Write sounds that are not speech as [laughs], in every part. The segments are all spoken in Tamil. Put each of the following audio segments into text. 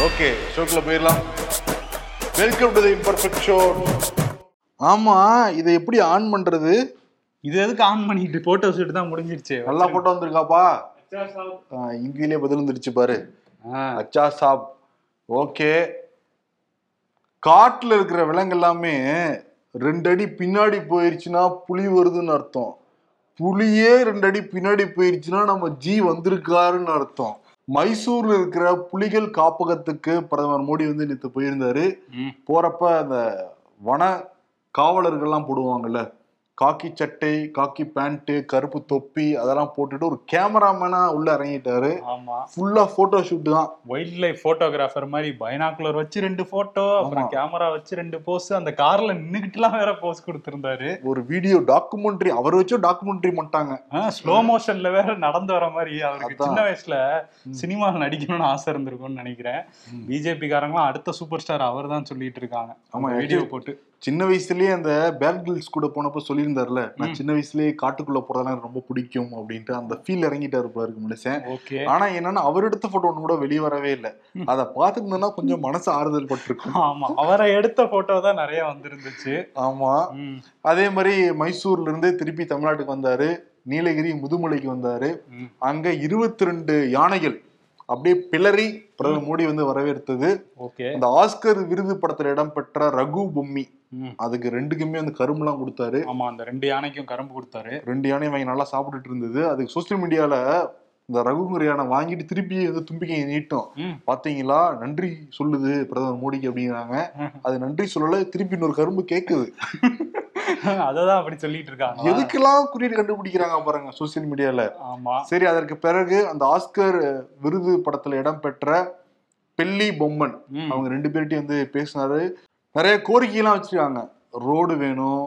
ஓகே ஷோக்குள்ள போயிடலாம். Welcome to the imperfect show ஆமா இதை எப்படி ஆன் பண்றது? இது எதுக்கு ஆன் பண்ணிட்டு போட்டோ ஷூட் தான் முடிஞ்சிருச்சு? நல்லா போட்டோ வந்திருக்காப்பா? ஆ, இங்கிலீஷ்லயே பதில் வந்துருச்சு பாரு. ஆ, அச்சா சாப். ஓகே. காட்டுல இருக்கிற விலங்கு எல்லாமே ரெண்டு அடி பின்னாடி போயிருச்சுன்னா புலி வருதுன்னு அர்த்தம். புலியே ரெண்டு அடி பின்னாடி போயிருச்சுன்னா நம்ம ஜி வந்திருக்காருன்னு அர்த்தம். மைசூர்ல இருக்கிற புலிகள் காப்பகத்துக்கு பிரதமர் மோடி வந்து நேற்று போயிருந்தாரு. போறப்ப அந்த வன காவலர்கள்லாம் போடுவாங்கல்ல. காக்கி சட்டை காக்கி பேண்ட் கருப்பு தொப்பி அதெல்லாம் போட்டுட்டு ஒரு கேமராமேனா உள்ள இறங்கிட்டாரு. ஆமா. ஃபுல்லா போட்டோ ஷூட் தான். வைல்ட் லைஃப் போட்டோகிராஃபர் மாதிரி பைனாக்குலர் வச்சு ரெண்டு போட்டோ அப்புறம். கேமரா வச்சு ரெண்டு போஸ் அந்த கார்ல நின்னுகிட்டுலாம் வேற போஸ் கொடுத்திருந்தாரு. ஒரு வீடியோ டாக்குமெண்ட்ரி அவர் வச்சு டாக்குமெண்ட்ரி பண்ணிட்டாங்க ஸ்லோ மோஷன்ல வேற நடந்து வர மாதிரி அவருக்கு. சின்ன வயசுல சினிமாவில் நடிக்கணும்னு ஆசை இருந்திருக்கும்னு நினைக்கிறேன். பிஜேபி காரங்களாம் அடுத்த சூப்பர் ஸ்டார் அவர் தான் சொல்லிட்டு இருக்காங்க. ஆமா, வீடியோ போட்டு. சின்ன வயசுலயே அந்த பேட் கில்ஸ் கூட போனப்ப சொல்லியிருந்தாருல நான் சின்ன வயசுலயே காட்டுக்குள்ள போறதெல்லாம் ரொம்ப பிடிக்கும் அப்படின்ட்டு அந்த ஃபீல் இறங்கிட்டாரு போல இருக்கு மனுஷன் ஓகே. ஆனா என்னன்னா அவர் எடுத்த போட்டோ ஒண்ணு கூட வெளியே வரவே இல்லை. அதை பார்த்துருந்தோம்னா கொஞ்சம் மனசு ஆறுதல் பட்டிருக்கும். ஆமா. அவரை எடுத்த போட்டோ தான் நிறைய வந்திருந்துச்சு. ஆமா. அதே மாதிரி மைசூர்ல இருந்து திருப்பி தமிழ்நாட்டுக்கு வந்தாரு. நீலகிரி முதுமலைக்கு வந்தாரு. அங்க இருபத்தி ரெண்டு யானைகள் அப்படியே பிளறி பிரதமர் மோடி வந்து வரவேற்றது. ஓகே. அந்த ஆஸ்கர் விருது படத்துல இடம்பெற்ற ரகு பொம்மி. அதுக்கு ரெண்டுக்குமே வந்து கரும்புலாம் கொடுத்தாரு. ஆமா அந்த ரெண்டு யானைக்கும் கரும்பு கொடுத்தாரு. ரெண்டு யானையும் வாங்கி நல்லா சாப்பிட்டுட்டு இருந்தது. அதுக்கு சோசியல் மீடியால இந்த ரகுங்கிற யானை வாங்கிட்டு திருப்பி வந்து தும்பிக்கை நீட்டும். பாத்தீங்களா? நன்றி சொல்லுது பிரதமர் மோடிக்கு அப்படிங்கிறாங்க. [laughs] அது நன்றி சொல்லல திருப்பி இன்னொரு கரும்பு கேக்குது. [laughs] அததான் அப்படி சொல்லிட்டு இருக்காங்க. எதுக்கெல்லாம் குறியீடு கண்டுபிடிக்கிறாங்க பாருங்க சோசியல் மீடியால ஆமா. சரி அதற்கு பிறகு அந்த ஆஸ்கர் விருது படத்துல இடம்பெற்ற பெல்லி பொம்மன். அவங்க ரெண்டு பேர்ட்டையும் வந்து பேசினாரு. நிறைய கோரிக்கைலாம் வச்சிருக்காங்க. ரோடு வேணும்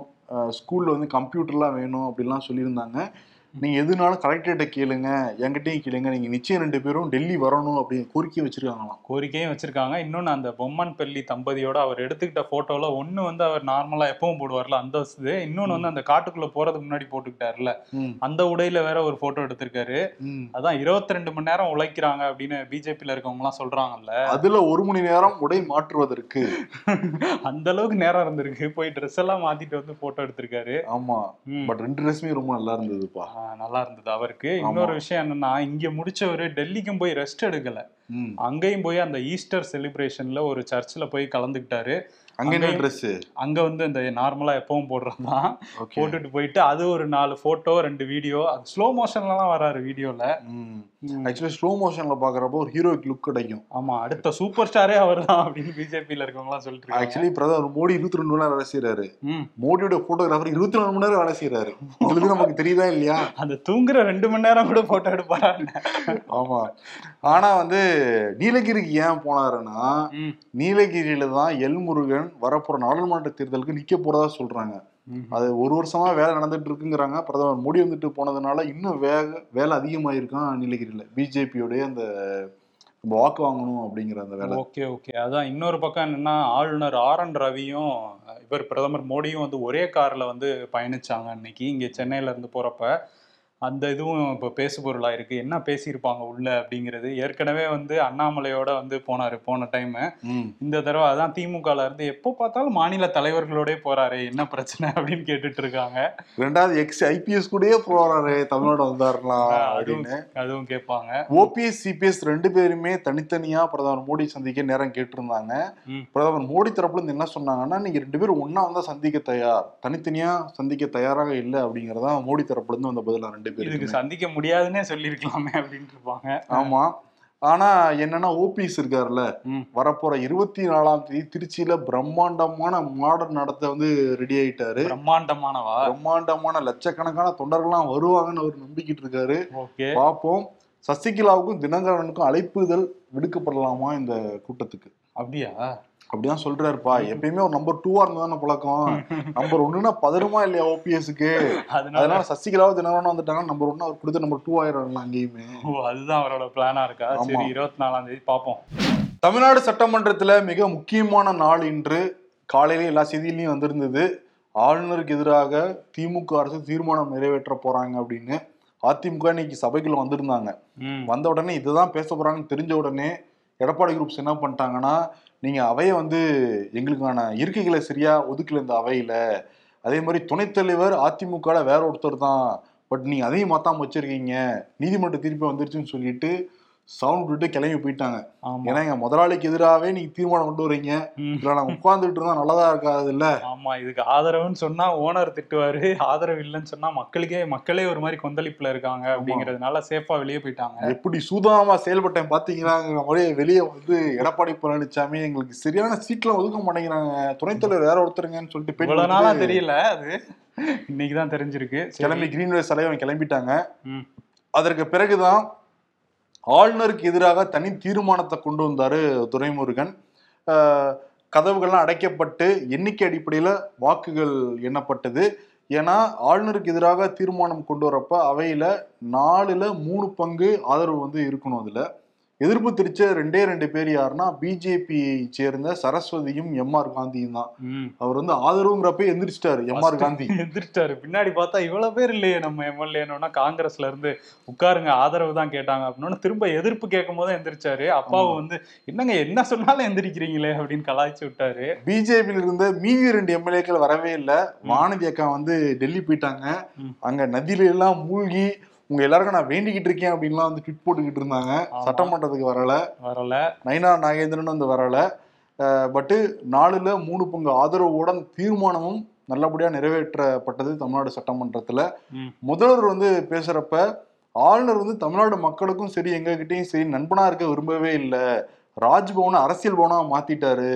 ஸ்கூலில் வந்து கம்ப்யூட்டர்லாம் வேணும் அப்படிலாம் சொல்லியிருந்தாங்க. நீங்க எதுனாலும் கலெக்டர்கிட்ட கேளுங்க என்கிட்டயும் கேளுங்க. நீங்க நிச்சயம் ரெண்டு பேரும் டெல்லி வரணும் அப்படின்னு கோரிக்கை வச்சிருக்காங்களாம். கோரிக்கையும் வச்சிருக்காங்க. இன்னொன்னு அந்த பொம்மன் பள்ளி தம்பதியோட அவர் எடுத்துக்கிட்ட போட்டோல ஒண்ணு வந்து அவர் நார்மலா எப்பவும் போடுவார்ல அந்த இது இன்னொன்னு வந்து அந்த காட்டுக்குள்ள போறதுக்கு முன்னாடி போட்டுக்கிட்டாருல. அந்த உடையில வேற ஒரு போட்டோ எடுத்திருக்காரு. அதான் 22 ரெண்டு மணி நேரம் உழைக்கிறாங்க அப்படின்னு பிஜேபியில இருக்கவங்க எல்லாம் சொல்றாங்கல்ல. அதுல ஒரு மணி நேரம் உடை மாற்றுவதற்கு. [laughs] அந்த அளவுக்கு நேரம் இருந்திருக்கு. போய் ட்ரெஸ் எல்லாம் மாத்திட்டு வந்து போட்டோ எடுத்திருக்காரு. ஆமா. ம். பட் ரெண்டு ட்ரெஸ்ஸுமே ரொம்ப நல்லா இருந்ததுப்பா. நல்லா இருந்தது. அவருக்கு இன்னொரு விஷயம் என்னன்னா இங்க முடிச்சவரு டெல்லிக்கும் போய் ரெஸ்ட் எடுக்கல. அங்கேயும் போய் அந்த ஈஸ்டர் செலிப்ரேஷன்ல ஒரு சர்ச்சில் போய் கலந்துக்கிட்டாரு. அங்க என்ன ட்ரெஸ் அங்க வந்து இந்த நார்மலா எப்பவும் போடுறதுதான். ஓகே போட்டுட்டு போயிட்டு அது ஒரு நாலு போட்டோ ரெண்டு வீடியோ அது ஸ்லோ மோஷன்லலாம் வராரு வீடியோல ஆக்சுவலி ஸ்லோ மோஷன்ல பாக்குறப்போ ஒரு ஹீரோயிக் லுக் கிடைக்கும். ஆமா அடுத்த சூப்பர் ஸ்டாரே அவர் தான் அப்படின்னு பிஜேபியில இருக்கவங்க எல்லாம் சொல்லிட்டு. ஆக்சுவலி பிரதமர் மோடி இருபத்தி ரெண்டு மணி நேரம் வேலை செய்யறாரு. மோடியோட போட்டோகிராஃபர் இருபத்தி நாலு மணி நேரம் வேலை செய்யறாரு உங்களுக்கு நமக்கு தெரியுதா இல்லையா? அந்த தூங்குற ரெண்டு மணி நேரம் கூட போட்டோ எடுப்பாரு ஆமா. ஆனா வந்து நீலகிரிக்கு ஏன் போனாருன்னா. நீலகிரியில தான் எல் முருகன் வரப்போற நாடாளுமன்ற தேர்தலுக்கு நிக்க போறதா சொல்றாங்க. அது ஒரு வருஷமா வேலை நடந்துட்டு இருக்குங்கிறாங்க. பிரதமர் மோடி வந்துட்டு போனதுனால இன்னும் வேக வேலை அதிகமாயிருக்கான் நீலகிரியில பிஜேபியோடைய அந்த வாக்கு வாங்கணும் அப்படிங்கிற அந்த வேலை. Okay okay. அதான் இன்னொரு பக்கம் என்னன்னா ஆளுநர் ஆர் என் ரவியும் இவர் பிரதமர் மோடியும் வந்து ஒரே கார்ல வந்து பயணிச்சாங்க அன்னைக்கு. இங்க சென்னையில இருந்து போறப்ப அந்த இதுவும் இப்போ பேசு பொருளா இருக்கு. என்ன பேசியிருப்பாங்க உள்ள அப்படிங்கிறது. ஏற்கனவே வந்து அண்ணாமலையோட வந்து போனாரு போன டைம். இந்த தடவை அதான் திமுகல இருந்து எப்போ பார்த்தாலும் மாநில தலைவர்களோடே போறாரு என்ன பிரச்சனை அப்படின்னு கேட்டுட்டு இருக்காங்க. ரெண்டாவது எக்ஸ் ஐபிஎஸ் கூடயே போறாரு தமிழ்நாடு வந்தாருலாம் அப்படின்னு. அதுவும் கேட்பாங்க. ஓபிஎஸ் சிபிஎஸ் ரெண்டு பேருமே தனித்தனியா பிரதமர் மோடி சந்திக்க நேரம் கேட்டிருந்தாங்க. பிரதமர் மோடி தரப்புல இருந்து என்ன சொன்னாங்கன்னா நீங்க ரெண்டு பேரும் ஒண்ணா வந்தா சந்திக்க தயார் தனித்தனியா சந்திக்க தயாராக இல்லை அப்படிங்கறதா மோடி தரப்புல இருந்து வந்த பதிலா ரெண்டு இதுக்கு பேருக்கு சந்திக்க முடியாதுன்னே சொல்லியிருக்கலாமே அப்படின்ட்டு இருப்பாங்க ஆமா. ஆனா என்னன்னா ஓபிஎஸ் இருக்காருல்ல. வரப்போற இருபத்தி நாலாம் தேதி திருச்சியில பிரம்மாண்டமான மாடர்ன் நடத்த வந்து ரெடி ஆயிட்டாரு. பிரம்மாண்டமானவா? பிரம்மாண்டமான லட்சக்கணக்கான தொண்டர்கள்லாம் வருவாங்கன்னு அவர் நம்பிக்கிட்டு இருக்காரு ஓகே. பார்ப்போம் சசிகலாவுக்கும் தினகரனுக்கும் அழைப்புதல் விடுக்கப்படலாமா இந்த கூட்டத்துக்கு? அப்படியா? அப்படிதான் சொல்றாருப்பா. எப்பயுமே ஒரு நம்பர் டூவா இருந்தா பழக்கம். [laughs] நம்பர் ஒண்ணுன்னா பதறுமா இல்லையா ஓபிஎஸ்க்கு அதனால சசிகலாவும் தினகரனும் வந்துட்டாங்க நம்பர் ஒன்னு அவர் கொடுத்து நம்பர் டூ ஆயிரம் அங்கேயுமே. ஓ அதுதான் அவரோட பிளானா இருக்கா. சரி இருபத்தி நாலாம் தேதி பாப்போம் தமிழ்நாடு சட்டமன்றத்துல மிக முக்கியமான நாள் இன்று காலையில எல்லா செய்தியிலையும் வந்திருந்தது. ஆளுநருக்கு எதிராக திமுக அரசு தீர்மானம் நிறைவேற்ற போறாங்க அப்படின்னு. அதிமுக இன்னைக்கு சபைக்குள்ள வந்திருந்தாங்க. வந்த உடனே இதுதான் பேச போறாங்கன்னு தெரிஞ்ச உடனே எடப்பாடி குரூப்ஸ் என்ன பண்ணிட்டாங்கன்னா நீங்கள் அவையை வந்து எங்களுக்கான இருக்கைகளை சரியாக ஒதுக்கல இந்த அவையில். அதே மாதிரி துணைத்தலைவர் அதிமுக வேற ஒருத்தர் தான். பட் நீங்கள் அதையும் மாத்தாம வச்சிருக்கீங்க. நீதிமன்ற தீர்ப்பு வந்துருச்சுன்னு சொல்லிட்டு சவுண்ட் விட்டு கிளம்பி போயிட்டாங்க. ஏன்னா எங்க முதலாளிக்கு எதிராகவே நீங்க தீர்மானம் கொண்டு வரீங்க. இதுல நாங்க உட்கார்ந்துட்டு இருந்தா நல்லதா இருக்காது இல்ல? ஆமா இதுக்கு ஆதரவுன்னு சொன்னா ஓனர் திட்டுவாரு. ஆதரவு இல்லைன்னு சொன்னா மக்களுக்கே மக்களே ஒரு மாதிரி கொந்தளிப்புல இருக்காங்க அப்படிங்கறதுனால சேஃபா வெளியே போயிட்டாங்க. எப்படி சூதானமா செயல்பட்டேன் பாத்தீங்கன்னாங்கிற மாதிரி வெளியே வந்து எடப்பாடி பழனிசாமி எங்களுக்கு சரியான சீட்ல ஒதுக்க மாட்டேங்கிறாங்க. துணைத் தலைவர் வேற ஒருத்தருங்கன்னு சொல்லிட்டு இவ்வளவு நாளா தெரியல அது. இன்னைக்குதான் தெரிஞ்சிருக்கு. சரி. கிளம்பி கிரீன்வே தலைவன் கிளம்பிட்டாங்க. அதற்கு பிறகுதான் ஆளுநருக்கு எதிராக தனி தீர்மானத்தை கொண்டு வந்தார் துரைமுருகன். கதவுகள்லாம் அடைக்கப்பட்டு எண்ணிக்கை அடிப்படையில் வாக்குகள் எண்ணப்பட்டது. ஏன்னா ஆளுநருக்கு எதிராக தீர்மானம் கொண்டு வரப்ப அவையில் நாலில் மூணு பங்கு ஆதரவு வந்து இருக்கணும் அதில். எதிர்ப்பு தெரிச்ச ரெண்டே ரெண்டு பேர் யாருன்னா பிஜேபி சேர்ந்த சரஸ்வதியும் எம் ஆர் காந்தியும் தான். அவர் வந்து ஆதரவுங்கிறப்ப எந்திரிச்சிட்டாரு எம் ஆர் காந்தி. எந்திரிச்சிட்டாரு. பின்னாடி பார்த்தா இவ்வளவு பேர் இல்லையே நம்ம எம்எல்ஏன்னா காங்கிரஸ்ல இருந்து உட்காருங்க ஆதரவு தான் கேட்டாங்க அப்படின்னு திரும்ப எதிர்ப்பு கேட்கும் போது எந்திரிச்சாரு அப்பாவும் வந்து என்னங்க என்ன சொன்னாலும் எந்திரிக்கிறீங்களே? அப்படின்னு கலாய்ச்சி விட்டாரு. பிஜேபியில இருந்த மீதி ரெண்டு எம்எல்ஏக்கள் வரவே இல்லை. வானதி அக்கா வந்து டெல்லி போயிட்டாங்க. அங்க நதியில எல்லாம் மூழ்கி உங்க எல்லாருக்கும் நான் வேண்டிக்கிட்டு இருக்கேன் அப்படின்லாம் வந்து ட்விட் போட்டுக்கிட்டு இருந்தாங்க. சட்டமன்றத்துக்கு வரல. வரல. நைனா நாகேந்திரன் வந்து வரல. பட்டு நாலுல மூணு பங்கு ஆதரவோட அந்த தீர்மானமும் நல்லபடியா நிறைவேற்றப்பட்டது தமிழ்நாடு சட்டமன்றத்துல. முதல்வர் வந்து பேசுறப்ப ஆளுநர் வந்து தமிழ்நாடு மக்களுக்கும் சரி எங்ககிட்டயும் சரி நண்பனா இருக்க விரும்பவே இல்லை. ராஜ்பவனை அரசியல் பவனா மாத்திட்டாரு.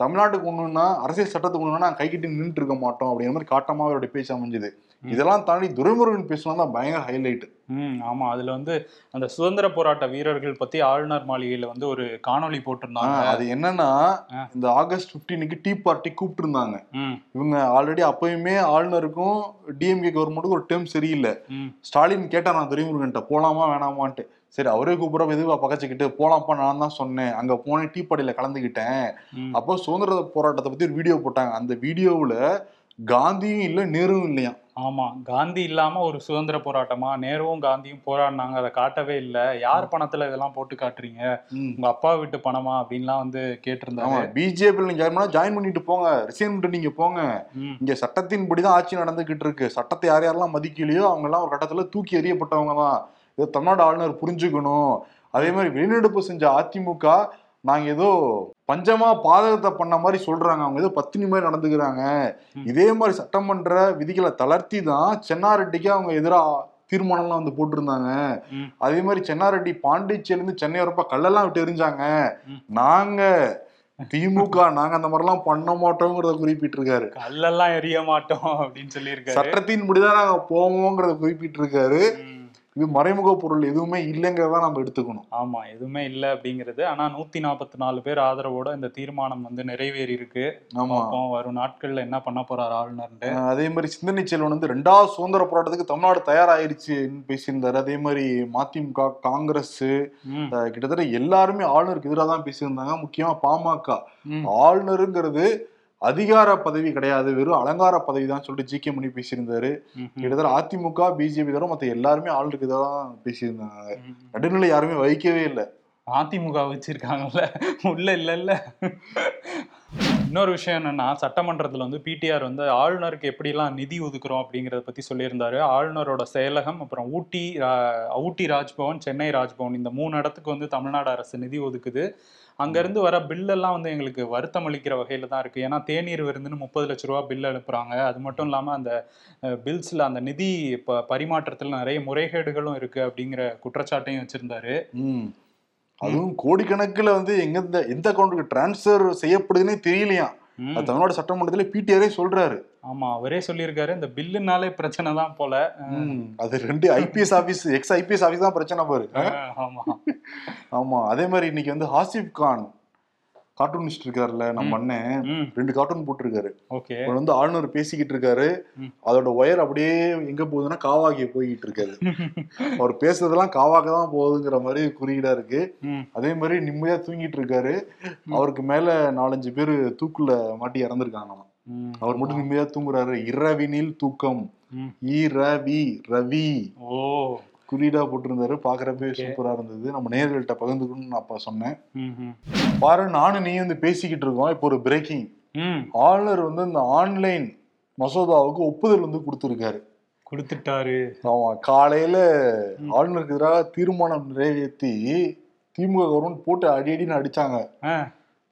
தமிழ்நாட்டுக்கு ஒண்ணுன்னா அரசியல் சட்டத்துக்கு ஒண்ணுன்னா நான் கைக்கிட்டு நின்றுட்டு இருக்க மாட்டோம் அப்படிங்கிற மாதிரி காட்டமாக அவருடைய பேச்சு அமைஞ்சது. இதெல்லாம் தாண்டி துரைமுருகன் பேசினா தான் பயங்கர ஹைலைட் ம் ஆமா. அதுல வந்து அந்த சுதந்திர போராட்ட வீரர்கள் பத்தி ஆளுநர் மாளிகையில வந்து ஒரு காணொளி போட்டிருந்தாங்க. அது என்னன்னா. இந்த ஆகஸ்ட் 15க்கு டீ பார்ட்டி கூப்பிட்டு இருந்தாங்க ம். இவங்க ஆல்ரெடி அப்பயுமே ஆளுநருக்கும் டிஎம்கே கவர்மெண்ட்டுக்கும் ஒரு டேர்ம் சரியில்லை. ஸ்டாலின் கேட்டா நான் துரைமுருகன்ட்ட போலாமா வேணாமான்ட்டு. சரி அவரே கூப்பிட எதுவா பகச்சுக்கிட்டு போலாம்ப்பா நான் தான் சொன்னேன். அங்க போனேன் டீ பார்ட்டியில கலந்துக்கிட்டேன். அப்போ சுதந்திர போராட்டத்தை பத்தி ஒரு வீடியோ போட்டாங்க. அந்த வீடியோவுல காந்தியும் இல்ல நேருவும் இல்லையா ஆமா காந்தி இல்லாம ஒரு சுதந்திர போராட்டமா? நேருவும் காந்தியும் போராடினாங்க அதை காட்டவே இல்ல. யார் பணத்துல இதெல்லாம் போட்டு காட்டுறீங்க? உங்க அப்பா வீட்டு பணமா? அப்படின்லாம் வந்து கேட்டிருந்தாங்க பிஜேபியில் நீங்க ஜாயின் ஜாயின் பண்ணிட்டு போங்க. ரிசைன் பண்ணிட்டு நீங்க போங்க. இங்க சட்டத்தின்படி தான் ஆட்சி நடந்துகிட்டு இருக்கு. சட்டத்தை யார் யாரெல்லாம் மதிக்கலையோ அவங்க எல்லாம் ஒரு கட்டத்துல தூக்கி எறியப்பட்டவங்க தான் இதை தமிழ்நாடு ஆளுநர் புரிஞ்சுக்கணும். அதே மாதிரி வெளிநடப்பு செஞ்ச அதிமுக நாங்க ஏதோ பஞ்சமா பாதகத்தை பண்ண மாதிரி சொல்றாங்க அவங்க ஏதோ பத்தினி மாதிரி நடந்துக்கிறாங்க. இதே மாதிரி சட்டமன்ற விதிகளை தளர்த்தி தான் சென்னாரெட்டிக்கு அவங்க எதிராக தீர்மானம்லாம் வந்து போட்டிருந்தாங்க. அதே மாதிரி சென்னாரெட்டி பாண்டிச்சேரியில இருந்து சென்னை வரப்ப கல்லெல்லாம் விட்டு எரிஞ்சாங்க. நாங்க திமுக நாங்க அந்த மாதிரிலாம் பண்ண மாட்டோங்கிறத குறிப்பிட்டிருக்காரு கல்லெல்லாம் எரிய மாட்டோம் அப்படின்னு சொல்லியிருக்காரு சட்டத்தின்படிதான் நாங்க போவோங்கிறத குறிப்பிட்டிருக்காரு ம். இது மறைமுக பொருள் எதுவுமே இல்லைங்கிறத நம்ம எடுத்துக்கணும். ஆமா எதுவுமே இல்ல அப்படிங்கிறது. ஆனா நூத்தி நாற்பத்தி நாலு பேர் ஆதரவோட இந்த தீர்மானம் வந்து நிறைவேறி இருக்கு வரும் நாட்கள்ல என்ன பண்ண போறாரு அஹ் அதே மாதிரி சிந்தனை செல்வன் வந்து ரெண்டாவது சுதந்திர போராட்டத்துக்கு தமிழ்நாடு தயாராயிருச்சுன்னு பேசியிருந்தாரு. அதே மாதிரி மதிமுக காங்கிரஸ் கிட்டத்தட்ட எல்லாருமே ஆளுநருக்கு எதிராக தான் பேசியிருந்தாங்க. முக்கியமா பாமக. ஆளுநருங்கிறது அதிகார பதவி கிடையாது. வெறும் அலங்கார பதவி தான் சொல்லிட்டு ஜி கே மணி பேசியிருந்தாரு. கிட்டத்தட்ட அதிமுக பிஜேபி தவிர மத்த எல்லாருமே ஆளுநருக்கு எதிராக தான் பேசியிருந்தாங்க. நடுநிலை யாருமே வைக்கவே இல்லை. அதிமுக வச்சிருக்காங்கல்ல உள்ள இல்ல இல்ல. இன்னொரு விஷயம் என்னன்னா சட்டமன்றத்தில் வந்து பிடிஆர் வந்து ஆளுநருக்கு எப்படிலாம் நிதி ஒதுக்குறோம் அப்படிங்கிறத பத்தி சொல்லியிருந்தாரு. ஆளுநரோட செயலகம் அப்புறம் ஊட்டி ரா- ஊட்டி ராஜ்பவன் சென்னை ராஜ்பவன் இந்த மூணு இடத்துக்கு வந்து தமிழ்நாடு அரசு நிதி ஒதுக்குது. அங்கேருந்து வர பில்லெல்லாம் வந்து எங்களுக்கு வருத்தம் அளிக்கிற வகையில் தான் இருக்குது ஏன்னா தேநீர் விருந்துன்னு முப்பது லட்ச ரூபா பில் அனுப்புகிறாங்க அது மட்டும் இல்லாமல் அந்த பில்ஸில் அந்த நிதி ப- பரிமாற்றத்தில் நிறைய முறைகேடுகளும் இருக்குது அப்படிங்கிற குற்றச்சாட்டையும் வச்சிருந்தாரு. அதுவும் கோடிக்கணக்குல வந்து எங்க எந்த அக்கௌண்ட்டுக்கு டிரான்ஸ்ஃபர் செய்யப்படுதுன்னே. அது தமிழ்நாடு சட்டமன்றத்துல பிடிஆரே சொல்றாரு. ஆமா அவரே சொல்லியிருக்காரு. இந்த பில்லுனாலே பிரச்சனை தான் போல. அது ரெண்டு IPS office ex IPS office தான் பிரச்சனை பாரு. ஆமா. ஆமா அதே மாதிரி இன்னைக்கு வந்து ஹாசிப் கான் கார்ட்டூனிஸ்ட் இருக்காருல்ல நம்ம அண்ணன் ரெண்டு கார்ட்டூன் போட்டிருக்காரு. ஓகே. வந்து ஆளுநர் பேசிக்கிட்டு இருக்காரு. அதோட ஒயர் அப்படியே எங்க போகுதுன்னா காவாகிய போய்கிட்டு இருக்காரு. [laughs] அவர் பேசுறதெல்லாம் காவாக தான் போகுதுங்கிற மாதிரி குறியீடா இருக்கு. அதே மாதிரி நிம்மதியா தூங்கிட்டு இருக்காரு. அவருக்கு மேல நாலஞ்சு பேர் தூக்குல மாட்டி இறந்துருக்காங்களாம். ம். அவர் மட்டும் நிம்மதியா தூங்குறாரு. இரவினில் தூக்கம். ம். இரவி ரவி. ஓ. குறியீடா போட்டிருந்தாரு. பாக்குறப்பே. சூப்பரா இருந்தது. நம்ம நேர்கள்ட்ட பகிர்ந்துக்கணும்னு நான் அப்ப சொன்னேன். பாரு நானும் நீ வந்து பேசிக்கிட்டு இருக்கோம். இப்போ ஒரு பிரேக்கிங் ம். ஆளுநர் வந்து இந்த ஆன்லைன் மசோதாவுக்கு ஒப்புதல் வந்து கொடுத்துருக்காரு. கொடுத்துட்டாரு. ஆமா காலையில. ஆளுநருக்கு எதிராக தீர்மானம் நிறைவேற்றி திமுக கவர்மெண்ட் போட்டு அடி அடின்னு அடிச்சாங்க.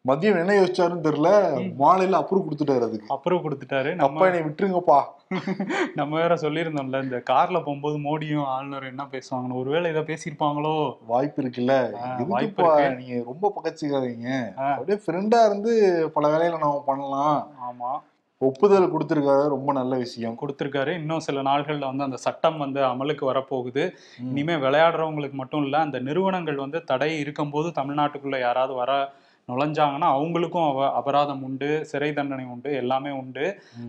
மதியம் என்ன யோசிச்சாருன்னு தெரியல. மாலையில அப்ரூவ் கொடுத்துட்டாரு அதுக்கு. அப்புறம் கொடுத்துட்டாரு. நம்ம என்னை விட்டுருங்கப்பா. [laughs] நம்ம வேற சொல்லியிருந்தோம்ல இந்த கார்ல போகும்போது மோடியும் ஆளுநர் என்ன பேசுவாங்கன்னு. ஒருவேளை இதை பேசியிருப்பாங்களோ. வாய்ப்பு இருக்குல்ல. வாய்ப்பு. நீங்க ரொம்ப பகச்சிக்காதீங்க. அப்படியே ஃப்ரெண்டா இருந்து பல வேலைகளை நம்ம பண்ணலாம். ஆமா. ஒப்புதல் கொடுத்திருக்காரு ரொம்ப நல்ல விஷயம். கொடுத்துருக்காரு. இன்னும் சில நாள்கள்ல வந்து அந்த சட்டம் வந்து அமலுக்கு வரப்போகுது. ம். இனிமே விளையாடுறவங்களுக்கு மட்டும் இல்ல அந்த நிறுவனங்கள் வந்து தடை இருக்கும்போது தமிழ்நாட்டுக்குள்ள யாராவது வர நுழைஞ்சாங்கன்னா அவங்களுக்கும் அவ அபராதம் உண்டு சிறை தண்டனை உண்டு எல்லாமே உண்டு.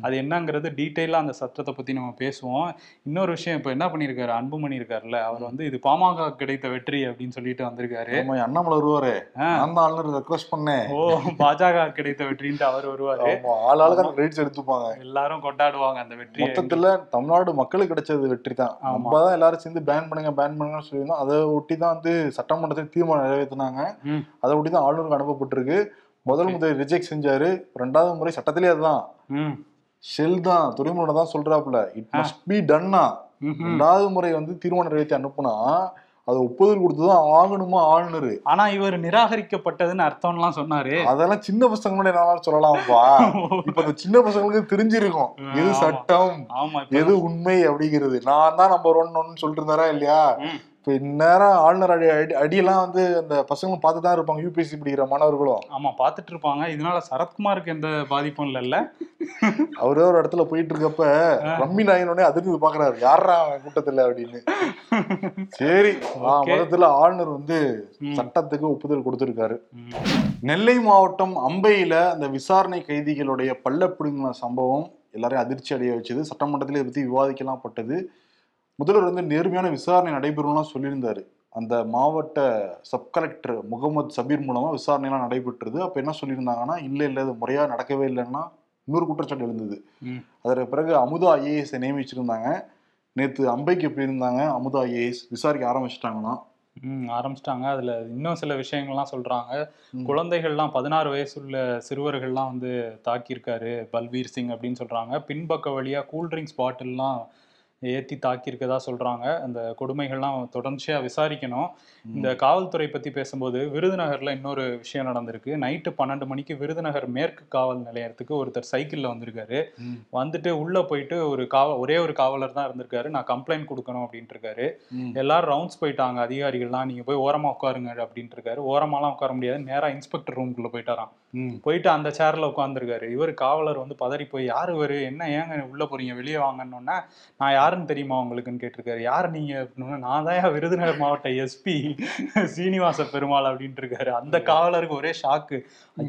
அது என்னங்கிறது டீட்டெயிலாக அந்த சட்டத்தை பத்தி நம்ம பேசுவோம். இன்னொரு விஷயம் இப்போ என்ன பண்ணியிருக்காரு அன்புமணி இருக்காருல்ல அவர் வந்து இது பாமக கிடைத்த வெற்றி அப்படின்னு சொல்லிட்டு வந்திருக்காரு. அண்ணாமலை வருவாரு. தான் ஆளுநர் ரெக்வஸ்ட் பண்ணேன். ஓ பாஜக கிடைத்த வெற்றின்ட்டு அவர் வருவாரு. ஆமா ஆள் ஆளுக்கு அந்த கிரெடிட்ஸ் எடுத்துப்பாங்க. எல்லாரும் கொண்டாடுவாங்க அந்த வெற்றியை. மொத்தத்துல தமிழ்நாடு மக்களுக்கு கிடைச்சது வெற்றி தான். நம்ம தான் எல்லாரும் சேர்ந்து பேன் பண்ணுங்க பேன் பண்ணுங்கன்னு சொல்லியிருந்தோம். அதை ஒட்டி தான் வந்து சட்டமன்றத்தில் தீர்மானம் நிறைவேற்றினாங்க. அதை ஒட்டி தான் ஆளுநருக்கு அனுப்பப்பட்டிருக்கு முதல் முதல் ரிஜெக்ட் செஞ்சாரு. ரெண்டாவது முறை சட்டத்திலே அதுதான். ஷெல் தான். துறைமுறை தான் சொல்றாப்புல. இட். மஸ்ட் பி டன்னா. ரெண்டாவது முறை வந்து தீர்மானம் நிறைவேற்றி அனுப்புனா அது ஒப்புதல் கொடுத்துதான் ஆகணுமா ஆளுநர் ஆனா இவர் நிராகரிக்கப்பட்டதுன்னு அர்த்தம்லாம் சொன்னாரு. அதெல்லாம் சின்ன பசங்க முன்னாடி என்னாலும் சொல்லலாம்ப்பா இப்ப இந்த சின்ன பசங்களுக்கு தெரிஞ்சிருக்கும். எது. சட்டம் எது உண்மை அப்படிங்கிறது. நான் தான் நம்பர் ஒன் ஒன்னு சொல்லிட்டு இருந்தாரா இல்லையா. இப்ப இந்நேரம் ஆளுநர் அடி அடி அடியெல்லாம் வந்து அந்த பசங்களும் பார்த்து தான் இருப்பாங்க யூபிஎஸ்சி படிக்கிற மாணவர்களும். ஆமா பாத்துட்டு இருப்பாங்க இதனால சரத்குமாருக்கு எந்த பாதிப்பும் இல்லைல்ல அவரே ஒரு இடத்துல போயிட்டு இருக்கப்ப ரம்மி நாயினோடனே அதிர்ந்து பாக்குறாரு யாரா கூட்டத்துல அப்படின்னு. சரி. மொத்தத்துல ஆளுநர் வந்து. சட்டத்துக்கு ஒப்புதல் கொடுத்திருக்காரு. நெல்லை மாவட்டம் அம்பையில அந்த விசாரணை கைதிகளுடைய பல்ல பிடுங்கின சம்பவம் எல்லாரையும் அதிர்ச்சி அடைய வச்சது. சட்டமன்றத்திலே இதை பத்தி விவாதிக்கலாம் பட்டது. முதல்வர் வந்து நேர்மையான விசாரணை நடைபெறும்லாம் சொல்லியிருந்தாரு. அந்த மாவட்ட சப் கலெக்டர் முகமது சபீர் மூலமா விசாரணைலாம் நடைபெற்றது. அப்ப என்ன சொல்லியிருந்தாங்கன்னா இல்ல இல்ல இது முறையா நடக்கவே இல்லைன்னா இன்னொரு குற்றச்சாட்டு எழுந்தது. அதற்கு பிறகு அமுதா ஐஏஎஸ் நியமிச்சிருந்தாங்க. நேத்து அம்பைக்கு போயிருந்தாங்க அமுதா ஐஏஎஸ் விசாரிக்க ஆரம்பிச்சிட்டாங்கன்னா. ம் ஆரம்பிச்சிட்டாங்க. அதுல இன்னும் சில விஷயங்கள்லாம் சொல்றாங்க. ம். குழந்தைகள்லாம் பதினாறு வயசுள்ள சிறுவர்கள்லாம் வந்து தாக்கியிருக்காரு பல்வீர் சிங் அப்படின்னு சொல்றாங்க. பின்பக்க வழியா கூல்ட்ரிங்க்ஸ் பாட்டில்லாம் ஏத்தி தாக்கியிருக்கதா சொல்றாங்க. அந்த கொடுமைகள்லாம் தொடர்ச்சியா விசாரிக்கணும். இந்த காவல்துறை பத்தி பேசும்போது விருதுநகர்ல இன்னொரு விஷயம் நடந்திருக்கு. நைட்டு பன்னெண்டு மணிக்கு விருதுநகர் மேற்கு காவல் நிலையத்துக்கு ஒருத்தர் சைக்கிள்ல வந்திருக்காரு. வந்துட்டு உள்ள போயிட்டு ஒரு காவ ஒரே ஒரு காவலர் தான் இருந்திருக்காரு. நான் கம்ப்ளைண்ட் கொடுக்கணும் அப்படின்ட்டு இருக்காரு. எல்லாரும் ரவுண்ட்ஸ் போயிட்டாங்க. அதிகாரிகள்லாம் நீங்க போய் ஓரமா உட்காருங்க அப்படின்ட்டு இருக்காரு ஓரமாலாம் உட்கார முடியாது நேரா இன்ஸ்பெக்டர் ரூம்குள்ள போயிட்டாராம். போயிட்டு அந்த சேர்ல உட்காந்துருக்காரு இவர் காவலர் வந்து பதறி போய் யாரு இவரு? என்ன ஏங்க உள்ள போறீங்க? வெளியே வாங்கன்னொன்னே நான் யாருன்னு தெரியுமா உங்களுக்குன்னு கேட்டிருக்காரு. யார் நீங்க அப்படின்னா நான் தான் விருதுநகர் மாவட்ட எஸ்பி சீனிவாச பெருமாள் அப்படின்ட்டு இருக்காரு அந்த காவலருக்கு ஒரே ஷாக்கு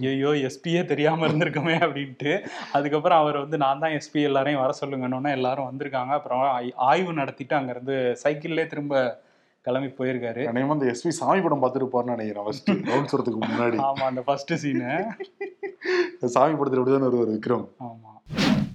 ஐயோ எஸ்பியே தெரியாம இருந்திருக்கமே அப்படின்ட்டு. அதுக்கப்புறம் அவர் வந்து நான் தான் எஸ்பி எல்லாரையும் வர சொல்லுங்கன்னொன்னே எல்லாரும் வந்திருக்காங்க. அப்புறம் ஆய்- ஆய்வு நடத்திட்டு அங்கிருந்து சைக்கிள்லே திரும்ப கிளம்பி போயிருக்காரு. அநேகமா இந்த எஸ்பி சாமி படம் பார்த்துருப்பாருன்னு நினைக்கிறேன் ஃபர்ஸ்ட் [laughs] வரதுக்கு முன்னாடி. ஆமா அந்த ஃபர்ஸ்ட் சீனு [laughs] சாமி படத்துல அப்படிதான் வருவார் விக்ரம்? ஆமா.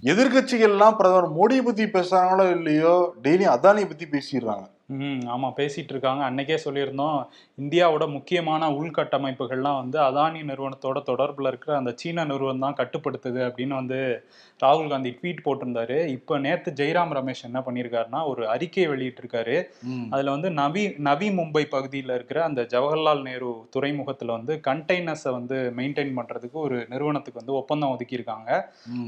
எதிர்கட்சிகள்லாம் பிரதமர் மோடியை பத்தி பேசுறாங்களோ இல்லையோ டெய்லி அதானியை பத்தி பேசிடுறாங்க. ம் ஆமாம் பேசிட்டு இருக்காங்க அன்னைக்கே சொல்லியிருந்தோம். இந்தியாவோட முக்கியமான உள்கட்டமைப்புகள்லாம் வந்து அதானி நிறுவனத்தோட தொடர்பில் இருக்கிற அந்த சீன நிறுவனம் தான் கட்டுப்படுத்துது அப்படின்னு வந்து ராகுல் காந்தி ட்வீட் போட்டிருந்தாரு. இப்போ நேற்று ஜெய்ராம் ரமேஷ் என்ன பண்ணியிருக்காருன்னா ஒரு அறிக்கை வெளியிட்டிருக்காரு. அதில் வந்து நவி நவி மும்பை பகுதியில் இருக்கிற அந்த ஜவஹர்லால் நேரு துறைமுகத்தில் வந்து கண்டெய்னர்ஸை வந்து மெயின்டைன் பண்ணுறதுக்கு ஒரு நிறுவனத்துக்கு வந்து ஒப்பந்தம் ஒதுக்கியிருக்காங்க.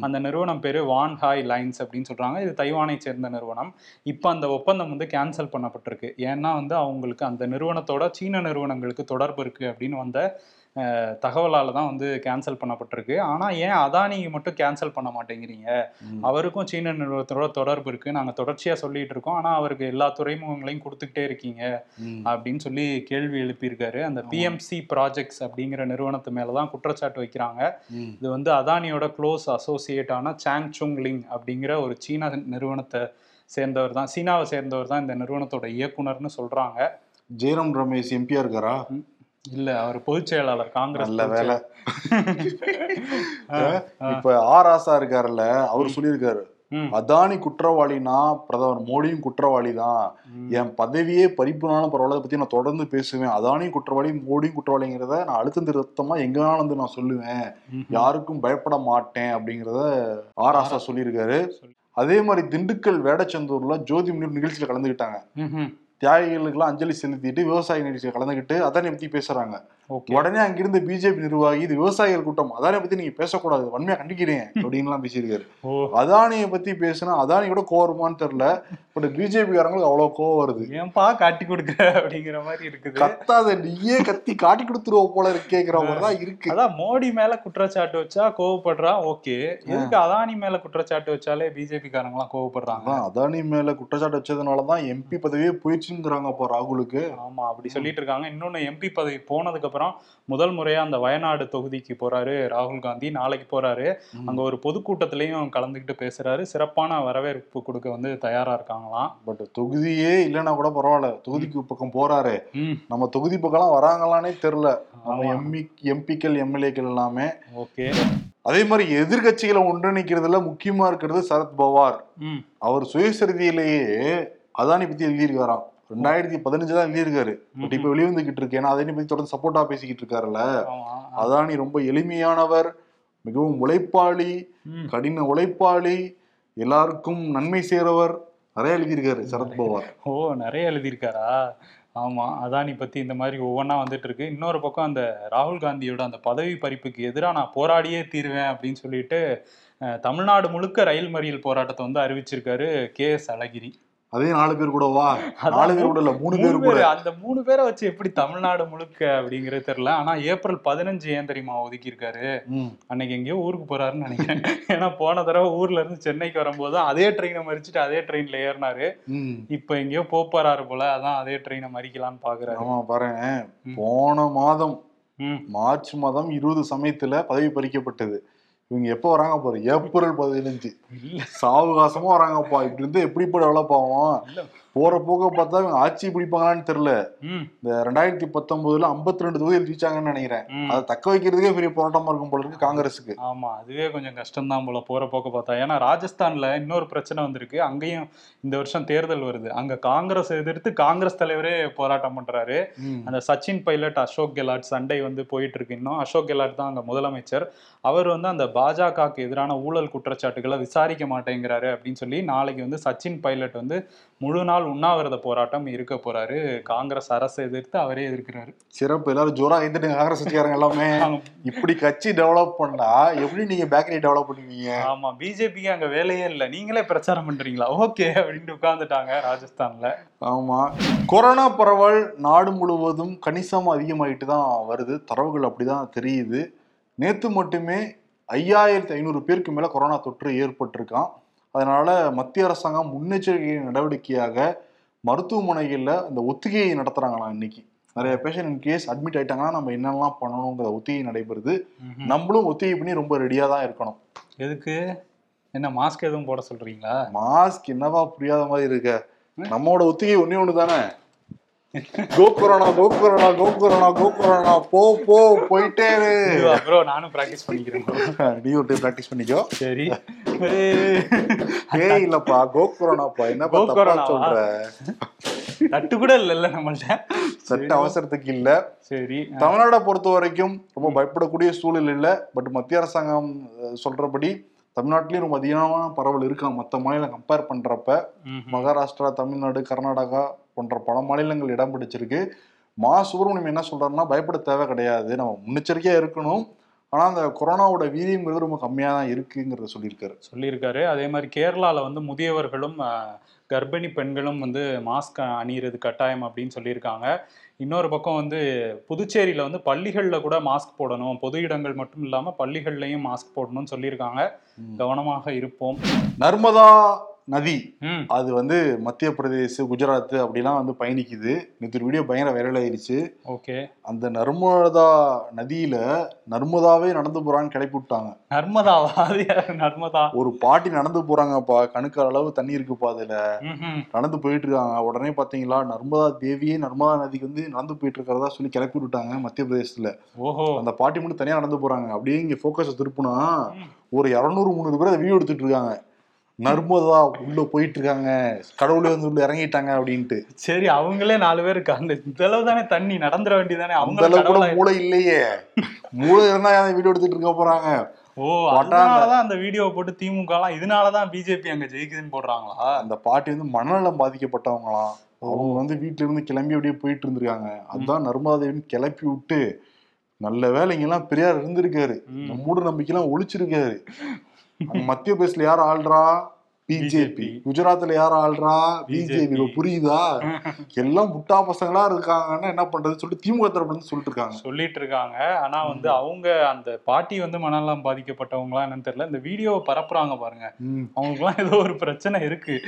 அந்த நிறுவனம் பேரு வான் ஹாய் லைன்ஸ் அப்படின்னு சொல்றாங்க. இது தைவானை சேர்ந்த நிறுவனம். இப்போ அந்த ஒப்பந்தம் வந்து கேன்சல் பண்ணப்பட்டிருக்கு ஏன்னா வந்து அவங்களுக்கு அந்த நிறுவனத்தோட சீன நிறுவனங்களுக்கு தொடர்பு இருக்கு அப்படின்னு வந்த தகவலால தான் வந்து கேன்சல் பண்ணப்பட்டிருக்கு. ஆனா ஏன் அதானி மட்டும் கேன்சல் பண்ண மாட்டேங்கிறீங்க. அவருக்கும் சீன நிறுவனத்தோட தொடர்பு இருக்கு. நாங்க தொடர்ச்சியா சொல்லிட்டு இருக்கோம். ஆனா அவருக்கு எல்லா துறைமுகங்களையும் கொடுத்துக்கிட்டே இருக்கீங்க. அப்படின்னு சொல்லி கேள்வி எழுப்பியிருக்காரு. அந்த பிஎம்சி ப்ராஜெக்ட்ஸ் அப்படிங்கிற நிறுவனத்து மேல தான் குற்றச்சாட்டு வைக்கிறாங்க. இது வந்து அதானியோட க்ளோஸ் அசோசியேட்டான சாங் சுங் லிங் அப்படிங்கிற ஒரு சீன நிறுவனத்தை சேர்ந்தவர் தான் சீனாவை சேர்ந்தவர் தான் இந்த நிறுவனத்தோட இயக்குனர்னு சொல்றாங்க. ஜெயராம் ரமேஷ் எம்பியா இருக்காரா? இல்ல அவர் பொதுச் செயலாளர் காங்கிரஸ் நல்ல வேலை. [laughs] இப்ப ஆர் ஆசா இருக்காருல்ல அவர் சொல்லியிருக்காரு. அதானி குற்றவாளினா பிரதமர் மோடியும் குற்றவாளி தான். என் பதவியே பறிப்புனாலும் பரவாயில்ல பத்தி நான் தொடர்ந்து பேசுவேன். அதானியும் குற்றவாளி மோடியும் குற்றவாளிங்கிறத நான் அழுத்தம் திருத்தமா எங்க வந்து நான் சொல்லுவேன். யாருக்கும் பயப்பட மாட்டேன் அப்படிங்கிறத ஆர் ஆசா சொல்லியிருக்காரு. சொல்லி- அதே மாதிரி திண்டுக்கல் வேடச்சந்தூர்ல ஜோதி முனிர் நிகழ்ச்சியில கலந்துக்கிட்டாங்க ம்ஹும். தியாகிகளுக்கெல்லாம் அஞ்சலி செலுத்திட்டு விவசாய நிகழ்ச்சியில கலந்துக்கிட்டு அதானி பத்தி பேசுறாங்க உடனே அங்கிருந்த பிஜேபி நிர்வாகி இது விவசாயிகள் கூட்டம் அதானியை பத்தி நீங்க பேசக்கூடாது வன்மையா கண்டிக்கிறேன் அப்படின்லாம் பேசியிருக்காரு. அதானியை பத்தி பேசினா அதானியோட கோவருமான்னு தெரியல பட் பிஜேபி காரங்களுக்கு அவ்வளவு கோவம் வருது. ஏன்பா காட்டி கொடுக்குற அப்படிங்கிற மாதிரி இருக்குது. கத்தாத நீயே கத்தி காட்டி கொடுத்துருவ போல இருக்கேங்கிற மாதிரி தான் இருக்கு. அதான் மோடி மேல குற்றச்சாட்டு வச்சா கோவப்படுறா ஓகே. எதுக்கு அதானி மேல குற்றச்சாட்டு வச்சாலே பிஜேபி காரங்க எல்லாம் கோவப்படுறாங்க? அதான் அதானி மேல குற்றச்சாட்டு வச்சதுனாலதான் எம்பி பதவியே போயிடுச்சுங்கிறாங்க அப்போ ராகுலுக்கு. ஆமா அப்படி சொல்லிட்டு இருக்காங்க. இன்னொன்னு எம்பி பதவி போனதுக்கு அப்புறம் முதல் முறையா அந்த வயநாடு தொகுதிக்கு போறாரு ராகுல் காந்தி. நாளைக்கு போறாரு. அங்க ஒரு பொதுக்கூட்டத்திலையும் கலந்துக்கிட்டு பேசுறாரு. சிறப்பான வரவேற்பு கொடுக்க வந்து தயாரா இருக்காங்களாம். பட் தொகுதியே இல்லைன்னா கூட பரவாயில்ல. தொகுதிக்கு பக்கம் போறாரு. ம். நம்ம தொகுதி பக்கம்லாம் வராங்களானே தெரியல. நம்ம. எம்பி எம்பிக்கள் எம்எல்ஏக்கள் எல்லாமே. ஓகே. அதே மாதிரி எதிர்கட்சிகளை ஒன்றிணைக்கிறதுல முக்கியமா இருக்கிறது சரத் பவார் ம். அவர் சுயசரிதியிலேயே அதானி பத்தி எழுதியிருக்காராம் ரெண்டாயிரத்தி பதினஞ்சு தான் எழுதியிருக்காரு. பட் இப்ப வெளிவந்துகிட்டு இருக்கு. ஏன்னா அதானி பத்தி தொடர்ந்து சப்போர்ட்டா பேசிக்கிட்டு இருக்காருல்ல. அதானி ரொம்ப எளிமையானவர் மிகவும் உழைப்பாளி கடின உழைப்பாளி எல்லாருக்கும் நன்மை செய்றவர் நிறைய எழுதியிருக்காரு சரத்பவார் ஓ நிறைய எழுதியிருக்காரா? ஆமா அதானி பத்தி இந்த மாதிரி ஒவ்வொன்றா வந்துட்டு இருக்கு. இன்னொரு பக்கம் அந்த ராகுல் காந்தியோட அந்த பதவி பறிப்புக்கு எதிராக நான் போராடியே தீருவேன் அப்படின்னு சொல்லிட்டு தமிழ்நாடு முழுக்க ரயில் மறியல் போராட்டத்தை வந்து அறிவிச்சிருக்காரு கே எஸ் அழகிரி. அதே நாலு பேர் கூட வா. நாலு பேர் கூட இல்ல மூணு பேர் கூட. அந்த மூணு பேரை வச்சு எப்படி தமிழ்நாடு முழுக்க அப்படிங்கிறது தெரியல. ஆனா ஏப்ரல் பதினஞ்சு ஏன் தெரியுமா ஒதுக்கி இருக்காரு. அன்னைக்கு எங்கேயோ ஊருக்கு போறாருன்னு நினைக்கிறேன். ஏன்னா போன தடவை ஊர்ல இருந்து சென்னைக்கு வரும்போது அதே ட்ரெயினை மறிச்சுட்டு அதே ட்ரெயின்ல ஏறினாரு. இப்ப எங்கேயோ போறாரு போல அதான் அதே ட்ரெயினை மறிக்கலாம்னு பாக்குறாரு. ஆமா பாருங்க. போன மாதம் மார்ச் மாதம் இருபது சமயத்துல பதவி பறிக்கப்பட்டது. இவங்க எப்ப வராங்க பாரு? ஏப்ரல் பதினஞ்சு. சாவகாசமா வராங்கப்பா. இப்படி இருந்து எப்படி இப்போ டெவலப் ஆகும் போற போக பார்த்தா இவங்க ஆட்சி பிடிப்பாங்களான்னு தெரியல. இந்த ரெண்டாயிரத்தி பத்தொன்பதுல 52 ரெண்டு தொகுதி ஜெயிச்சாங்கன்னு நினைக்கிறேன். அதை தக்க வைக்கிறதுக்கே பெரிய போராட்டமா இருக்கும் போல இருக்கு காங்கிரஸுக்கு. ஆமா அதுவே கொஞ்சம் கஷ்டம்தான் போல போற போக்க பார்த்தா. ஏன்னா ராஜஸ்தான்ல இன்னொரு பிரச்சனை வந்திருக்கு. அங்கேயும் இந்த வருஷம் தேர்தல் வருது. அங்க காங்கிரஸ் எதிர்த்து காங்கிரஸ் தலைவரே போராட்டம் பண்றாரு. அந்த சச்சின் பைலட் அசோக் கெலாட் சண்டை வந்து போயிட்டு இருக்கு இன்னும். அசோக் கெலாட் தான் அங்க முதலமைச்சர். அவர் வந்து அந்த பாஜகவுக்கு எதிரான ஊழல் குற்றச்சாட்டுகளை விசாரிக்க மாட்டேங்கிறாரு அப்படின்னு சொல்லி நாளைக்கு வந்து சச்சின் பைலட் வந்து முழு நாள் உண்ணாவிரத போராட்டம் இருக்க போறாரு. காங்கிரஸ் அரசை எதிர்த்து அவரே எதிர்க்கிறாரு. சிறப்பு. எல்லாரும் ஜோரா எதிர்த்து காங்கிரஸ் கட்சிக்காரங்க எல்லாமே. [laughs] இப்படி கட்சி டெவலப் பண்ணா எப்படி நீங்க பேக்கரி டெவலப் பண்ணுவீங்க? ஆமா. பிஜேபிக்கு அங்க வேலையே இல்ல. நீங்களே பிரச்சாரம் பண்றீங்களா? ஓகே அப்படின்ட்டு உட்கார்ந்துட்டாங்க ராஜஸ்தான்ல. ஆமா. கொரோனா பரவல் நாடு முழுவதும் கணிசமா அதிகமாயிட்டு தான் வருது. தரவுகள் அப்படிதான் தெரியுது. நேத்து மட்டுமே ஐயாயிரத்தி ஐநூறு பேருக்கு மேல கொரோனா தொற்று ஏற்பட்டிருக்கான். அதனால மத்திய அரசாங்கம் முன்னெச்சரிக்கை நடவடிக்கையாக மருத்துவமனைகள்ல இந்த ஒத்திகையை நடத்துறாங்களாம் இன்னைக்கு. நிறைய பேஷண்ட் இன் கேஸ் அட்மிட் ஆயிட்டாங்கன்னா நம்ம என்னெல்லாம் பண்ணணுங்கிற ஒத்திகை நடைபெறுது. நம்மளும் ஒத்திகை பண்ணி ரொம்ப ரெடியா தான் இருக்கணும். எதுக்கு? என்ன மாஸ்க் எதுவும் போட சொல்றீங்களா? மாஸ்க் என்னவா புரியாத மாதிரி இருக்க? நம்மளோட ஒத்திகை ஒண்ணே ஒண்ணு தானே? Go corona go corona go corona go corona போ போ போயிட்டே. ப்ரோ நானும் பிராக்டிஸ் பண்ணிக்கிறேன். [laughs] நீ ஒரு பிராக்டிஸ் பண்ணிக்கோ. சரி. ஏய் இல்லப்பா கோ கொரோனாப்பா என்னப்பா Go தப்பா Corona-வா? சொல்ற? தட்டு கூட இல்லைல்ல நம்மள்ட்ட. சட்ட அவசரத்துக்கு இல்ல. சரி தமிழ்நாடை பொறுத்த வரைக்கும் ரொம்ப பயப்படக்கூடிய சூழல் இல்ல. பட் மத்திய அரசாங்கம் சொல்றபடி தமிழ்நாட்டிலயும் ரொம்ப அதிகமான பரவல் இருக்கான் மற்ற மாநிலம் கம்பேர் பண்றப்ப. மகாராஷ்டிரா தமிழ்நாடு கர்நாடகா போன்ற பல மாநிலங்கள் இடம் பிடிச்சிருக்கு. மா சுப்பிரமணியம் என்ன சொல்றாருன்னா பயப்பட தேவை கிடையாது. நம்ம முன்னெச்சரிக்கையா இருக்கணும். ஆனா அந்த கொரோனாவோட வீரியங்கிறது ரொம்ப கம்மியா தான் இருக்குங்கிறத சொல்லியிருக்காரு. சொல்லியிருக்காரு. அதே மாதிரி கேரளால வந்து முதியவர்களும் கர்ப்பிணி பெண்களும் வந்து மாஸ்க் அணியிறது கட்டாயம் அப்படின்னு சொல்லியிருக்காங்க. இன்னொரு பக்கம் வந்து புதுச்சேரியில வந்து பள்ளிகள்ல கூட மாஸ்க் போடணும். பொது இடங்கள் மட்டும் இல்லாம பள்ளிகள்லயும் மாஸ்க் போடணும்னு சொல்லியிருக்காங்க. கவனமாக இருப்போம். நர்மதா நதி. அது வந்து மத்திய பிரதேஷ் குஜராத் அப்படிலாம் வந்து பயணிக்குது. நேற்று ஒரு வீடியோ பயங்கர வைரல் ஆயிருச்சு ஓகே. அந்த நர்மதா நதியில நர்மதாவே நடந்து போறான்னு கிளப்பி விட்டாங்க. நர்மதாவா? நர்மதா. ஒரு பாட்டி நடந்து போறாங்கப்பா. கணுக்கார அளவு தண்ணி இருக்குப்பா அதுல. நடந்து போயிட்டு இருக்காங்க. உடனே பாத்தீங்களா நர்மதா தேவியே நர்மதா நதிக்கு வந்து நடந்து போயிட்டு இருக்கிறதா சொல்லி கிளப்பி விட்டாங்க மத்திய பிரதேசத்துல. ஓஹோ. அந்த பாட்டி மட்டும் தனியா நடந்து போறாங்க. அப்படியே இங்க போக்கஸ் திருப்புனா. ஒரு இரநூறு முந்நூறு பேர் அதை வீடியோ எடுத்துட்டு இருக்காங்க. நர்மதா உள்ள போயிட்டு இருக்காங்க கடவுளே வந்து உள்ள இறங்கிட்டாங்க அப்படின்ட்டு. சரி அவங்களே நாலு பேர் இருக்காங்க. இந்த அளவு தானே தண்ணி நடந்துட வேண்டியதானே அவங்க அளவுக்கு கூட மூளை இல்லையே. மூளை இருந்தா வீடியோ எடுத்துட்டு இருக்க போறாங்க? ஓ. அதனாலதான் அந்த வீடியோ போட்டு திமுக எல்லாம் இதனாலதான் பிஜேபி அங்க ஜெயிக்குதுன்னு போடுறாங்களா? அந்த பாட்டி வந்து மனநலம் பாதிக்கப்பட்டவங்களாம். அவங்க வந்து வீட்டுல இருந்து கிளம்பி அப்படியே போயிட்டு இருந்திருக்காங்க. அதான் நர்மதா தேவின்னு கிளப்பி விட்டு நல்ல வேலைங்கெல்லாம் பெரியார் இருந்திருக்காரு. மூட நம்பிக்கைலாம் ஒழிச்சிருக்காரு. அங்க மத்திய பிரதேசல யார் ஆள்றா? பிஜேபி. BJP. குஜராத்ல யார் ஆள்றா? பிஜேபி. புரியுதா? எல்லாம் முட்டா பசங்களா இருக்காங்கன்னா என்ன பண்றது சொல்லிட்டு திமுக தரப்புல இருந்து சொல்லிட்டு இருக்காங்க. சொல்லிட்டு இருக்காங்க. ஆனா வந்து அவங்க அந்த பாட்டி வந்து மனநலம் பாதிக்கப்பட்டவங்களா என்னன்னு தெரியல. இந்த வீடியோவை பரப்புறாங்க பாருங்க. ம். அவங்களுக்குலாம் ஏதோ ஒரு பிரச்சனை இருக்கு.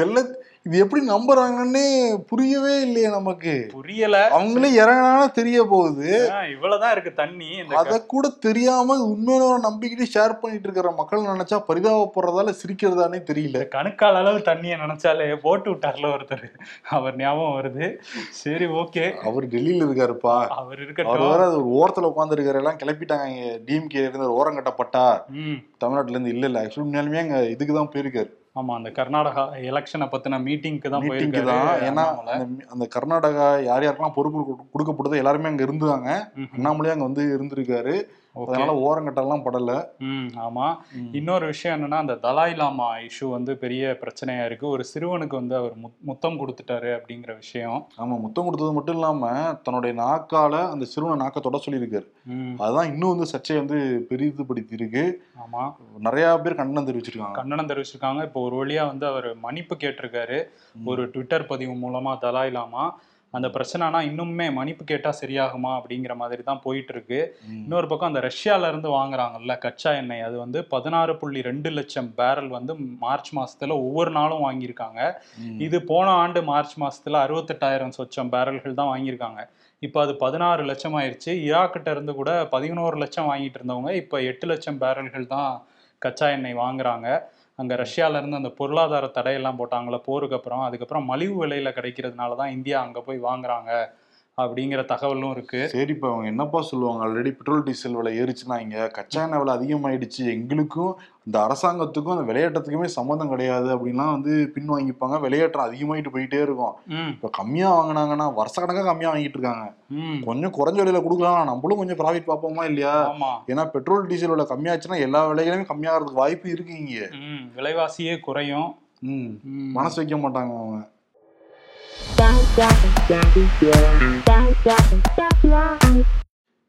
தெரியல இது எப்படி நம்புறாங்கன்னே புரியவே இல்லையே நமக்கு. புரியல. அவங்களே இறங்கினா தெரிய போகுது. இவ்வளவுதான் இருக்கு தண்ணி அத கூட தெரியாம உண்மையான ஒரு நம்பிக்கிட்டு ஷேர் பண்ணிட்டு இருக்கிற மக்கள் நினைச்சா பரிதாபப்படுறதால சிரிக்கிறதானே தெரியல. கணுக்கால் அளவு தண்ணியை நினைச்சாலே போட்டு விட்டார்ல ஒருத்தர். அவர் ஞாபகம் வருது. சரி ஓகே. அவர் டெல்லியில இருக்காருப்பா. அவர் அவர் இருக்கட்டும். வேற ஒரு ஓரத்துல உட்கார்ந்து எல்லாம் கிளப்பிட்டாங்க இங்க. டிஎம்கே இருந்து ஓரம் கட்டப்பட்டா. ம். தமிழ்நாட்டுல இருந்து இல்ல இல்ல. ஆக்சுவலி உண்மையாலுமே அங்க இதுக்கு தான் போயிருக்காரு. ஆமா அந்த கர்நாடகா எலெக்ஷனை பத்தின மீட்டிங்க்கு தான் மீட்டிங்க்கு தான் ஏன்னா. அந்த கர்நாடகா யார் யாருக்கெல்லாம் பொறுப்பு கொடு- கொடுக்கப்படுதோ எல்லாருமே அங்க இருந்தாங்க. அண்ணாமலையே அங்க வந்து இருந்திருக்காரு. அதனால ஓரங்கட்டெல்லாம் படல. ம் ஆமா. இன்னொரு விஷயம் என்னன்னா அந்த தலாய் லாமா இஷ்யூ வந்து பெரிய பிரச்சனையா இருக்கு. ஒரு சிறுவனுக்கு வந்து அவர் முத்- முத்தம் கொடுத்துட்டாரு அப்படிங்கிற விஷயம். ஆமா முத்தம் கொடுத்தது மட்டும் இல்லாம தன்னுடைய நாக்கால அந்த சிறுவனை நாக்க தொட சொல்லியிருக்காரு. அதுதான் இன்னும் வந்து சர்ச்சையை வந்து பெரிதுபடுத்தி இருக்கு ஆமா. நிறைய பேர் கண்டனம் தெரிவிச்சிருக்காங்க. கண்டனம் தெரிவிச்சிருக்காங்க. இப்போ ஒரு வழியா வந்து அவர் மன்னிப்பு கேட்டிருக்காரு. ஒரு ட்விட்டர் பதிவு மூலமா தலாய் லாமா. அந்த பிரச்சனைனா இன்னுமே மன்னிப்பு கேட்டா சரியாகுமா அப்படிங்கிற மாதிரி தான் போயிட்டு இருக்கு. இன்னொரு பக்கம் அந்த ரஷ்யால இருந்து வாங்குறாங்கல்ல கச்சா எண்ணெய். அது வந்து பதினாறு புள்ளி ரெண்டு லட்சம் பேரல் வந்து மார்ச் மாசத்துல ஒவ்வொரு நாளும் வாங்கியிருக்காங்க. இது போன ஆண்டு மார்ச் மாசத்துல அறுபத்தெட்டாயிரம் சொச்சம் பேரல்கள் தான் வாங்கியிருக்காங்க. இப்போ அது பதினாறு லட்சம் ஆயிருச்சு. ஈராக்கிட்ட இருந்து கூட பதினோரு லட்சம் வாங்கிட்டு இருந்தவங்க இப்போ எட்டு லட்சம் பேரல்கள் தான் கச்சா எண்ணெய் வாங்குறாங்க. அங்கே ரஷ்யால இருந்து அந்த பொருளாதார தடையெல்லாம் போட்டாங்களே போருக்கு அப்புறம் அதுக்கப்புறம் மலிவு விலையில் கிடைக்கிறதுனால தான் இந்தியா அங்கே போய் வாங்குறாங்க. அப்படிங்கிற தகவலும் இருக்கு. சரி இப்ப அவங்க என்னப்பா சொல்லுவாங்க? ஆல்ரெடி பெட்ரோல் டீசல் விலை ஏறிச்சுன்னா இங்க கச்சா எண்ணெய் விலை அதிகமாயிடுச்சு. எங்களுக்கும் இந்த அரசாங்கத்துக்கும் அந்த விளையாட்டத்துக்குமே சம்மந்தம் கிடையாது அப்படின்லாம் வந்து பின் வாங்கிப்பாங்க. விளையாட்டம் அதிகமாயிட்டு போயிட்டே இருக்கும். இப்ப கம்மியா வாங்கினாங்கன்னா வருஷ கணக்கா கம்மியா வாங்கிட்டு இருக்காங்க. கொஞ்சம் குறைஞ்ச விலையில கொடுக்கலாம். நம்மளும் கொஞ்சம் ப்ராஃபிட் பார்ப்போமா இல்லையா? ஏன்னா பெட்ரோல் டீசல் விலை கம்மியாச்சுன்னா எல்லா விலைகளுமே கம்மியாகிறதுக்கு வாய்ப்பு இருக்கு இங்க. விலைவாசியே குறையும். மனசு வைக்க மாட்டாங்க அவங்க.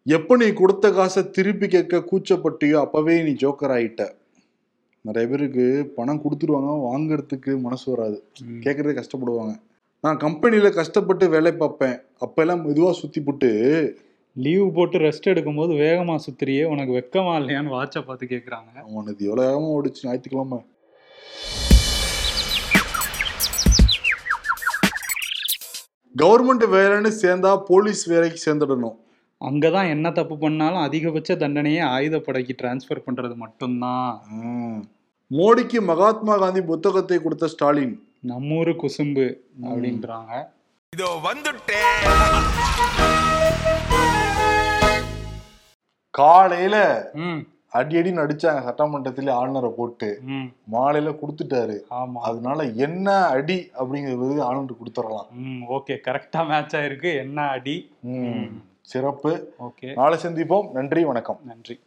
எப்ப நீ கொடுத்த காசை திருப்பி கேட்க கூச்சப்பட்டியோ அப்பவே நீ ஜோக்கர் ஆயிட்ட. நிறைய பேருக்கு பணம் கொடுத்துருவாங்க வாங்குறதுக்கு மனசு வராது. கேட்கறதே கஷ்டப்படுவாங்க. நான் கம்பெனியில கஷ்டப்பட்டு வேலை பார்ப்பேன். அப்பெல்லாம் மெதுவா சுத்தி புட்டு லீவு போட்டு ரெஸ்ட் எடுக்கும்போது வேகமா சுத்துறியே உனக்கு வெக்கமா இல்லையான்னு வாட்சை பார்த்து கேக்குறாங்க. அவனுக்கு எவ்வளவு வேகமா ஓடிச்சு ஞாயிற்றுக்கிழமை. கவர்மெண்ட் வேலைன்னு சேர்ந்தா போலீஸ் வேலைக்கு சேர்ந்துடணும். அங்கதான் என்ன தப்பு பண்ணாலும் அதிகபட்ச தண்டனையை ஆயுதப்படைக்கு டிரான்ஸ்ஃபர் பண்றது மட்டும்தான். ம். மோடிக்கு மகாத்மா காந்தி புத்தகத்தை கொடுத்த ஸ்டாலின். நம்மூரு குசும்பு அப்படின்றாங்க. இதோ வந்துட்டேன் காலையில ம் அடி அடி நடிச்சாங்க சட்டமன்றத்திலே ஆளுநரை போட்டு. மாலையில கொடுத்துட்டாரு. அதனால என்ன அடி அப்படிங்கிறது ஆளுநர் கொடுத்துடலாம். ம் ஓகே. கரெக்டா மேட்ச் ஆயிருக்கு. என்ன அடி. சிறப்பு. ஓகே. நாளை சந்திப்போம். நன்றி வணக்கம். நன்றி.